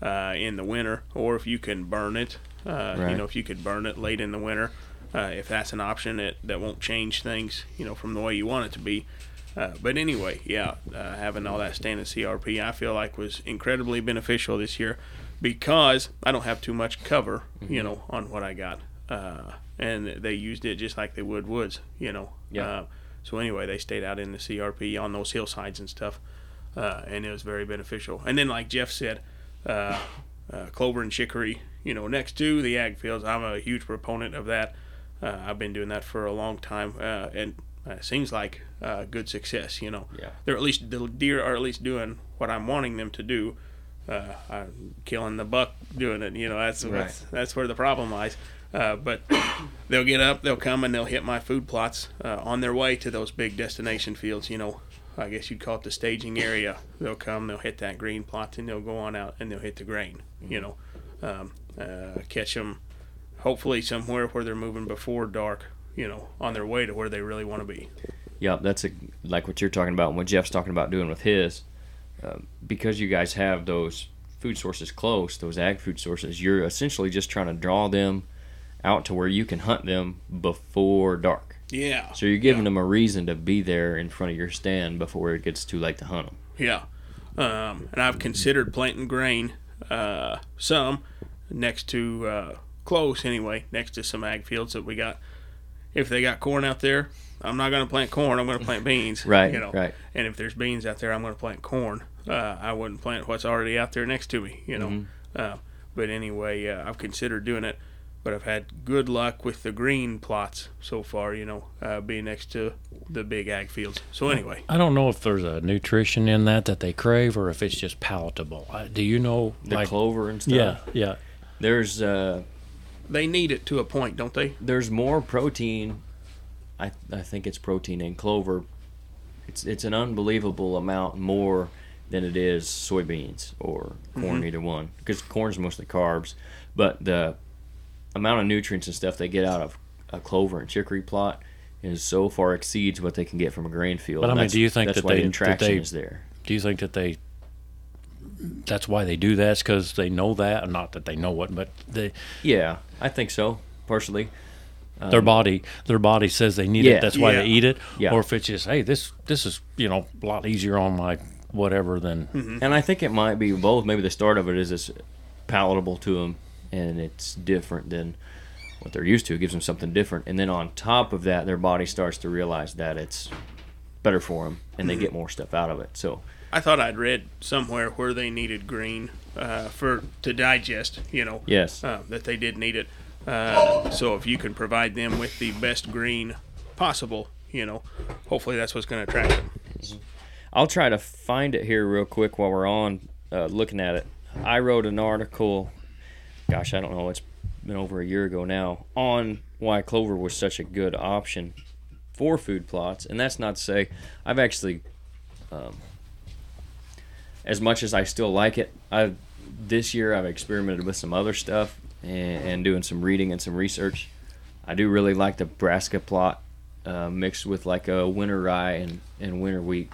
uh, in the winter, or if you can burn it, uh, you know, if you could burn it late in the winter, uh, if that's an option that, that won't change things, you know, from the way you want it to be. Uh, but anyway, yeah, uh, having all that standing CRP, I feel like was incredibly beneficial this year because I don't have too much cover, you know, on what I got. Uh, and they used it just like they would woods, you know. Yeah. Uh, so anyway, they stayed out in the CRP on those hillsides and stuff, uh, and it was very beneficial. And then, like Jeff said, uh, uh, clover and chicory, you know, next to the ag fields. I'm a huge proponent of that. Uh, I've been doing that for a long time, uh, and uh, it seems like uh, good success. You know, Yeah. they're at least the deer are at least doing what I'm wanting them to do. Uh, I'm killing the buck doing it. You know, that's Right. that's, that's where the problem lies. Uh, but they'll get up, they'll come, and they'll hit my food plots uh, on their way to those big destination fields. You know, I guess you'd call it the staging area. They'll come, they'll hit that green plot, and they'll go on out and they'll hit the grain. You know, um, uh, catch them hopefully somewhere where they're moving before dark. You know, on their way to where they really want to be. Yep, that's a, like what you're talking about and what Jeff's talking about doing with his. Um, because you guys have those food sources close, those ag food sources, you're essentially just trying to draw them out to where you can hunt them before dark. Yeah. So you're giving Yeah. them a reason to be there in front of your stand before it gets too late to hunt them. Yeah. Um, and I've considered planting grain, uh, some next to, uh, close anyway, next to some ag fields that we got. If they got corn out there, I'm not going to plant corn. I'm going to plant beans. Right, You know. right. And if there's beans out there, I'm going to plant corn. Uh, I wouldn't plant what's already out there next to me. You know. Mm-hmm. Uh, but anyway, uh, I've considered doing it. but I've had good luck with the green plots so far. You know, uh, being next to the big ag fields. So anyway, I don't know if there's a nutrition in that that they crave or if it's just palatable. Uh, do you know? The like, clover and stuff. yeah, yeah. There's uh, they need it to a point, don't they? there's more protein. I I think it's protein in clover. It's it's an unbelievable amount more than it is soybeans or mm-hmm. corn, either one. Because corn's mostly carbs, but the amount of nutrients and stuff they get out of a clover and chicory plot is so far exceeds what they can get from a grain field. But, I mean, do you think that's that why they- the that attraction they- is there? Do you think that they? That's why they do that, because they know that, not that they know it, but they, Yeah, I think so. Partially. Their body, their body says they need Um, yeah. it. That's why Yeah. they eat it. Yeah. Or if it's just, hey, this this is you know a lot easier on my whatever than And I think it might be both. Maybe the start of it is it's palatable to them, and it's different than what they're used to. It gives them something different, and then on top of that, their body starts to realize that it's better for them, and they get more stuff out of it. So I thought I'd read somewhere where they needed green uh, for to digest. You know, yes, uh, that they did need it. Uh, so if you can provide them with the best green possible, you know, hopefully that's what's going to attract them. I'll try to find it here real quick while we're on uh, looking at it. I wrote an article. Gosh, I don't know. It's been over a year ago now on why clover was such a good option for food plots, and that's not to say I've actually, um, as much as I still like it, I this year I've experimented with some other stuff and, and doing some reading and some research. I do really like the brassica plot uh, mixed with like a winter rye and, and winter wheat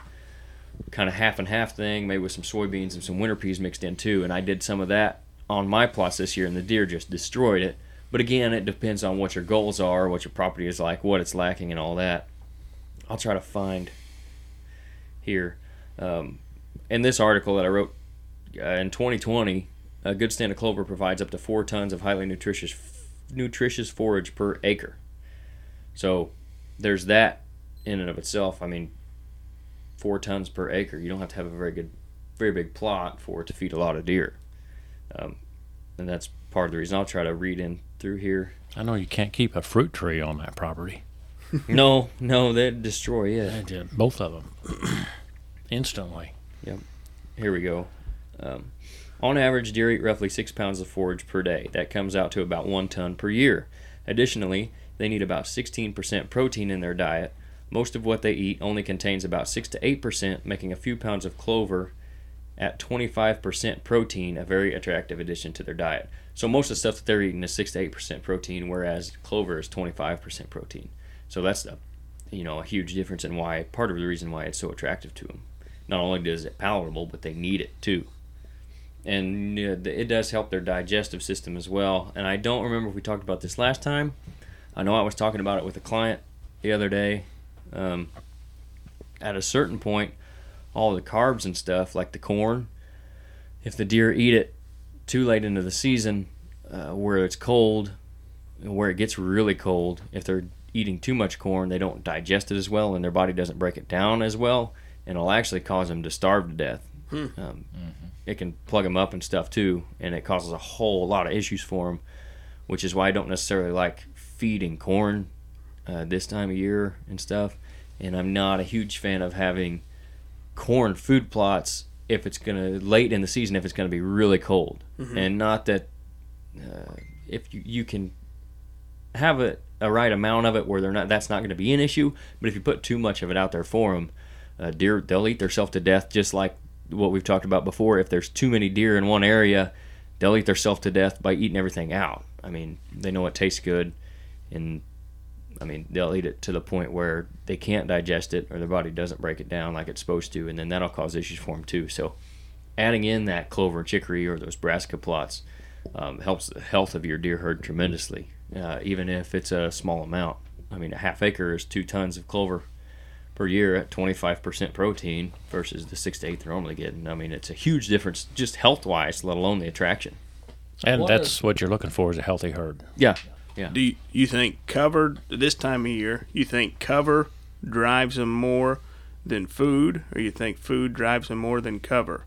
kind of half and half thing, maybe with some soybeans and some winter peas mixed in too. And I did some of that on my plots this year, and the deer just destroyed it. But again, it depends on what your goals are, what your property is like, what it's lacking, and all that. I'll try to find here. Um, in this article that I wrote uh, in 2020, a good stand of clover provides up to four tons of highly nutritious nutritious forage per acre. So there's that in and of itself. I mean, four tons per acre. You don't have to have a very good, very big plot for it to feed a lot of deer. Um, and that's part of the reason. I'll try to read in through here. I know you can't keep a fruit tree on that property. no, no, they'd destroy it. I did both of them instantly. Yep. Here we go. Um, on average, deer eat roughly six pounds of forage per day. That comes out to about one ton per year. Additionally, they need about 16% protein in their diet. Most of what they eat only contains about 6 to 8%, making a few pounds of clover at 25% protein a very attractive addition to their diet. So most of the stuff that they're eating is 6 to 8% protein, whereas clover is 25% protein. So that's a, you know, a huge difference in why, part of the reason why it's so attractive to them. Not only does it palatable, but they need it too and you know, it does help their digestive system as well. And I don't remember if we talked about this last time. I know I was talking about it with a client the other day. Um, at a certain point, all the carbs and stuff, like the corn, if the deer eat it too late into the season, uh, where it's cold, where it gets really cold, if they're eating too much corn, they don't digest it as well, and their body doesn't break it down as well, and it'll actually cause them to starve to death. Um, it can plug them up and stuff too, and it causes a whole lot of issues for them, which is why I don't necessarily like feeding corn uh, this time of year and stuff. And I'm not a huge fan of having corn food plots if it's gonna late in the season if it's gonna be really cold, and not that uh, if you you can have a, a right amount of it where they're not that's not going to be an issue. But if you put too much of it out there for them, uh, deer they'll eat themselves to death just like what we've talked about before. If there's too many deer in one area, they'll eat themselves to death by eating everything out. I mean, they know it tastes good, and I mean they'll eat it to the point where they can't digest it or their body doesn't break it down like it's supposed to, and then that'll cause issues for them too. So, adding in that clover and chicory or those brassica plots um, helps the health of your deer herd tremendously, uh, even if it's a small amount. I mean, a half acre is two tons of clover per year at 25% protein versus the six to eight they're normally getting. I mean, it's a huge difference just health wise, let alone the attraction. And What that's is- what you're looking for is a healthy herd. Yeah. Yeah. Do you, you think cover this time of year? You think cover drives them more than food, or you think food drives them more than cover?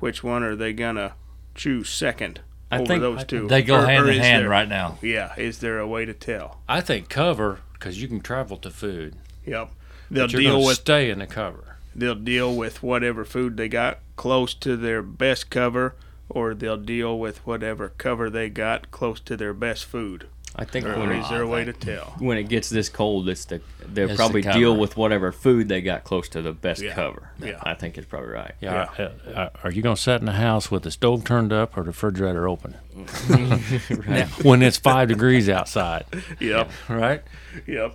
Which one are they gonna choose second I over think those two? They go Or- hand or in hand there- right now. Yeah, is there a way to tell? I think cover because you can travel to food. Yep. They'll But you're deal gonna with stay in the cover. they'll deal with whatever food they got close to their best cover, or they'll deal with whatever cover they got close to their best food. I think Or when is it, there a way to tell? when it gets this cold, it's the they'll It's probably cover. deal with whatever food they got close to the best Yeah. cover. Yeah. I think it's probably right. Yeah. uh, uh, are you going to sit in the house with the stove turned up or the refrigerator open? Now, when it's five degrees outside, Yep. right? Yep.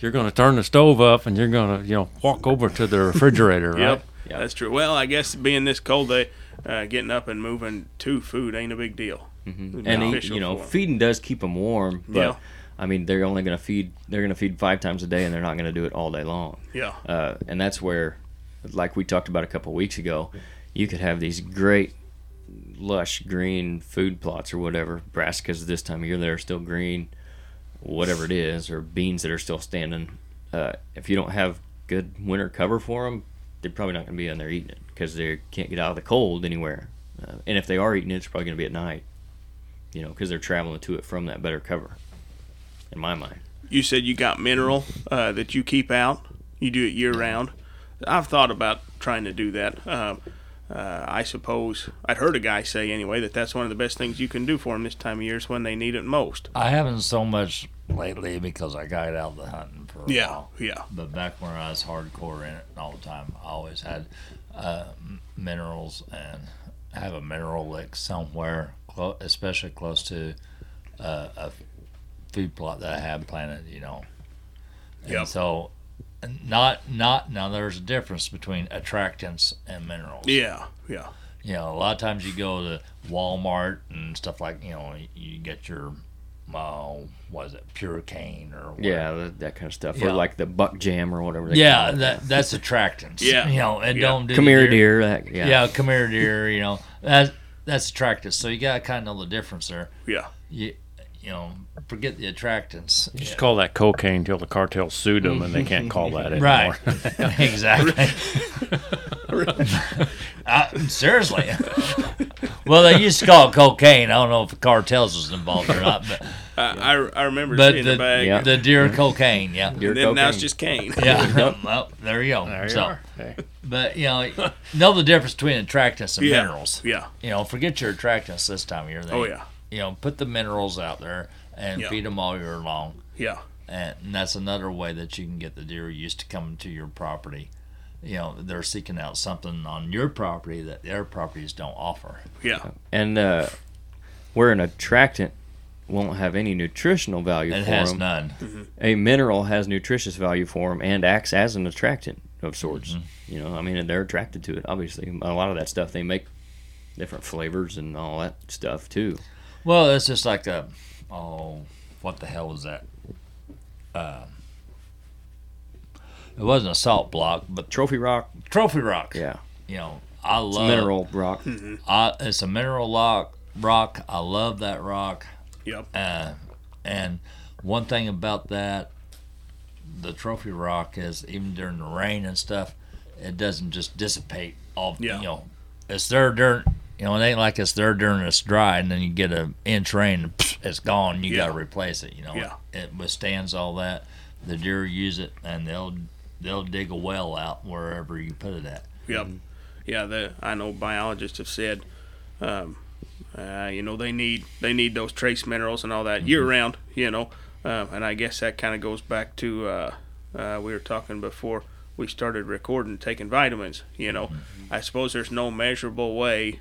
You're going to turn the stove up and you're going to, you know, walk over to the refrigerator, right? Yep. Yeah. That's true. Well, I guess being this cold, they uh, getting up and moving to food ain't a big deal. and eat, beneficial you know, feeding does keep them warm, but Yeah. I mean, they're only going to feed. They're going to feed five times a day, and they're not going to do it all day long. Yeah. Uh, and that's where, like we talked about a couple weeks ago, you could have these great, lush green food plots or whatever. Brassicas this time of year that are still green, whatever it is, or beans that are still standing. Uh, if you don't have good winter cover for them, they're probably not going to be in there eating it because they can't get out of the cold anywhere. Uh, and if they are eating it, it's probably going to be at night. You know, because they're traveling to it from that better cover. In my mind. You said you got mineral uh, that you keep out. You do it year round. I've thought about trying to do that. Uh, I suppose I'd heard a guy say anyway that that's one of the best things you can do for them this time of year is when they need it most. I haven't so much lately because I got out of the hunting for a Yeah, while. yeah, But back when I was hardcore in it all the time, I always had uh, minerals and have a mineral lick somewhere, clo- especially close to uh, a food plot that I had planted. You know, and Yep. so not not now. There's a difference between attractants and minerals. yeah, yeah, You know, a lot of times you go to Walmart and stuff like you know you get your uh, what is it, pure cane or whatever. Yeah, that, that kind of stuff. Yeah. Or like the buck jam or whatever. They Yeah, call that that's attractants. Yeah. you know, and Yeah. don't do Come here, deer. That, Yeah. yeah. come here, deer. You know, that that's attractants. So you gotta kind of know the difference there. yeah. You you know, forget the attractants. You just call that cocaine till the cartel sued them and they can't call that anymore. Right, exactly. uh, seriously. well, they used to call it cocaine. I don't know if the cartels was involved or not, but I, I, I remember but seeing the the bag. Yeah. the deer cocaine. Yeah, Deer and then now it's just cane. yeah. well, there you go. There you so, are. Hey. but you know, know the difference between attractants and Yeah. minerals. Yeah. You know, forget your attractants this time of year. They, Oh yeah. You know, put the minerals out there and Yeah. feed them all year long. Yeah. And, and that's another way that you can get the deer used to coming to your property. You know, they're seeking out something on your property that their properties don't offer. Yeah. And uh, where an attractant won't have any nutritional value It for has them, none. a mineral has nutritious value for them and acts as an attractant of sorts. Mm-hmm. You know, I mean, and they're attracted to it. Obviously, a lot of that stuff they make different flavors and all that stuff too. Well, it's just like a, oh, what the hell was that? Uh, it wasn't a salt block, but Trophy rock, trophy rock. yeah, You know, I it's love mineral rock. I, it's a mineral rock. Rock. I love that rock. Yep. Uh, and one thing about that, the trophy rock is even during the rain and stuff, it doesn't just dissipate. All Yeah. you know, it's there during. You know, it ain't like it's there during it's dry, and then you get an inch rain, and psh, it's gone. You Yeah. got to replace it. You know, Yeah. it withstands all that. The deer use it, and they'll they'll dig a well out wherever you put it at. Yep. Yeah, the I know biologists have said, um, uh, you know, they need they need those trace minerals and all that year round. You know, um, and I guess that kind of goes back to uh, uh, we were talking before we started recording, taking vitamins. You know, I suppose there's no measurable way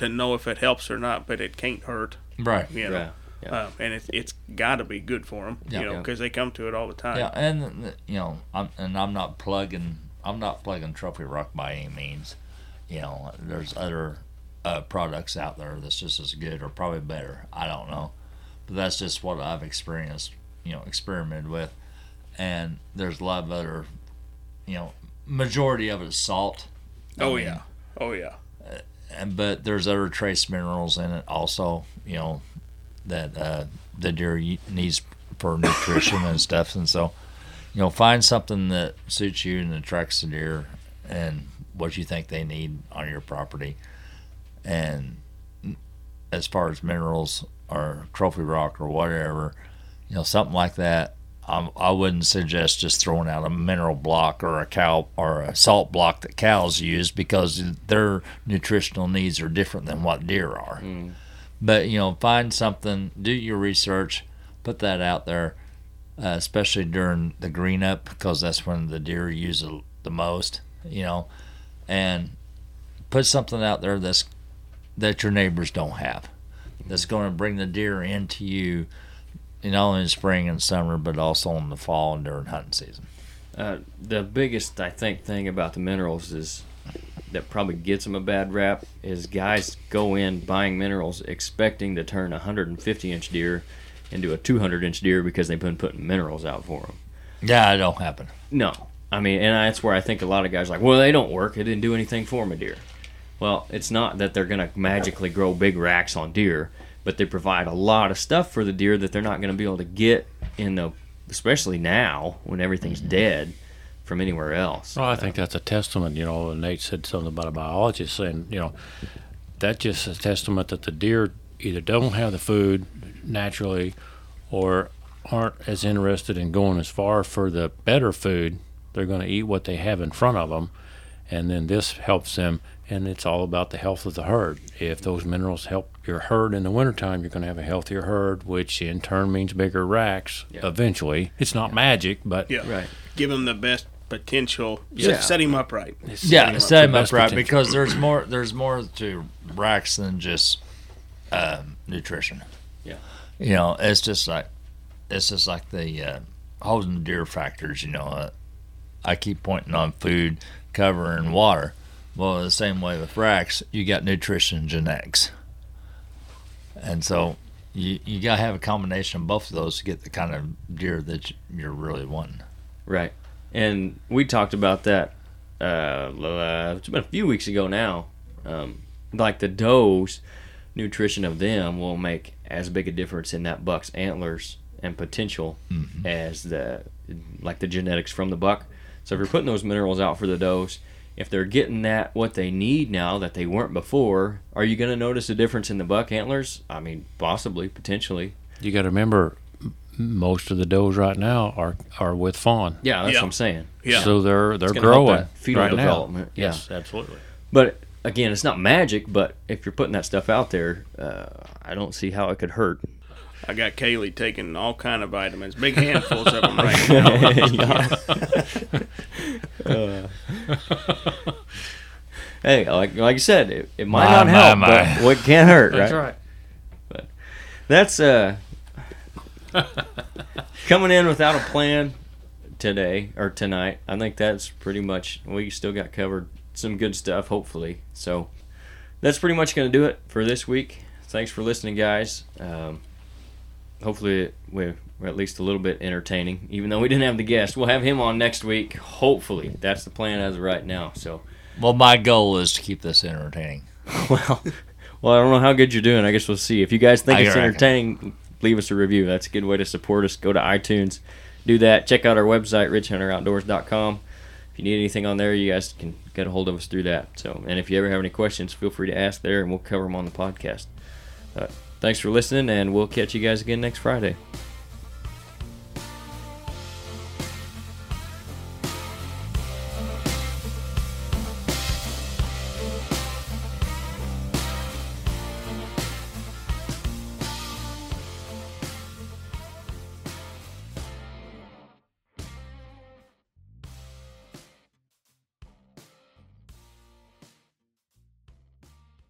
to know if it helps or not, but it can't hurt. Right. You know. Yeah, yeah. Uh, and it, it's got to be good for them, Yeah. you know, Yeah. because they come to it all the time. Yeah, and uh, you know, I'm and I'm not plugging. I'm not plugging Trophy Rock by any means. You know, there's other uh, products out there that's just as good or probably better. I don't know, but that's just what I've experienced. You know, experimented with, and there's a lot of other. You know, majority of it is salt. I Oh mean, yeah. Oh yeah. But there's other trace minerals in it also. You know, that uh, the deer needs for nutrition and stuff, and so you know, find something that suits you and attracts the deer and what you think they need on your property, and as far as minerals or trophy rock or whatever, you know, something like that. Um, I wouldn't suggest just throwing out a mineral block or a cow or a salt block that cows use because their nutritional needs are different than what deer are. But you know, find something, do your research, put that out there, uh, especially during the green up because that's when the deer use it the most. You know, and put something out there that's that your neighbors don't have. That's going to bring the deer into you, you only in spring and summer, but also in the fall and during hunting season. Uh, the biggest, I think, thing about the minerals is that probably gets them a bad rap is guys go in buying minerals expecting to turn a 150 inch deer into a 200 inch deer because they've been putting minerals out for them. Yeah, it don't happen. No, I mean, and that's where I think a lot of guys are like, well, they don't work. It didn't do anything for my deer. Well, it's not that they're going to magically grow big racks on deer, but they provide a lot of stuff for the deer that they're not going to be able to get in the, especially now when everything's mm-hmm. dead, from anywhere else. Well, I think that's a testament. You know, Nate said something about a biologist saying, you know, that's just a testament that the deer either don't have the food naturally or aren't as interested in going as far for the better food. They're going to eat what they have in front of them. And then this helps them. And it's all about the health of the herd. If those minerals help your herd in the wintertime, you're going to have a healthier herd, which in turn means bigger racks Yeah. eventually. It's not magic, but Yeah. Right. Give them the best potential. Yeah. Set, set him up right. it's Yeah, setting set for him up right potential. because there's more. There's more to racks than just um, nutrition. Yeah. You know, it's just like it's just like the uh, holding deer factors. You know, uh, I keep pointing on food, cover, and water. Well, the same way with racks, you got nutrition genetics, and so you you gotta have a combination of both of those to get the kind of deer that you're really wanting. Right. And we talked about that. Uh, uh, it's been a few weeks ago now. Um, like the does, nutrition of them will make as big a difference in that buck's antlers and potential as the like the genetics from the buck. So if you're putting those minerals out for the does, if they're getting that what they need now that they weren't before, are you going to notice a difference in the buck antlers? I mean, possibly, potentially. You got to remember, most of the does right now are are with fawn. Yeah, that's Yeah. what I'm saying. Yeah. So they're they're gonna help growing fetal right now. development, yeah. Yes, absolutely. But again, it's not magic. But if you're putting that stuff out there, uh, I don't see how it could hurt. I got Kaylee taking all kind of vitamins, big handfuls of them right now. Hey, like like you said, it, it might My, not my, help, my. but what can't hurt, right? That's right. But that's uh coming in without a plan today or tonight. I think that's pretty much we still got covered some good stuff, hopefully. So that's pretty much going to do it for this week. Thanks for listening, guys. Um, hopefully we're, we're at least a little bit entertaining, even though we didn't have the guest. We'll have him on next week. Hopefully, that's the plan as of right now. So, Well, my goal is to keep this entertaining. well, well, I don't know how good you're doing. I guess we'll see. If you guys think I it's reckon. entertaining, leave us a review. That's a good way to support us. Go to iTunes, do that. Check out our website, richhunteroutdoors.com. If you need anything on there, you guys can get a hold of us through that. So, and if you ever have any questions, feel free to ask there, and we'll cover them on the podcast. Uh, thanks for listening, and we'll catch you guys again next Friday.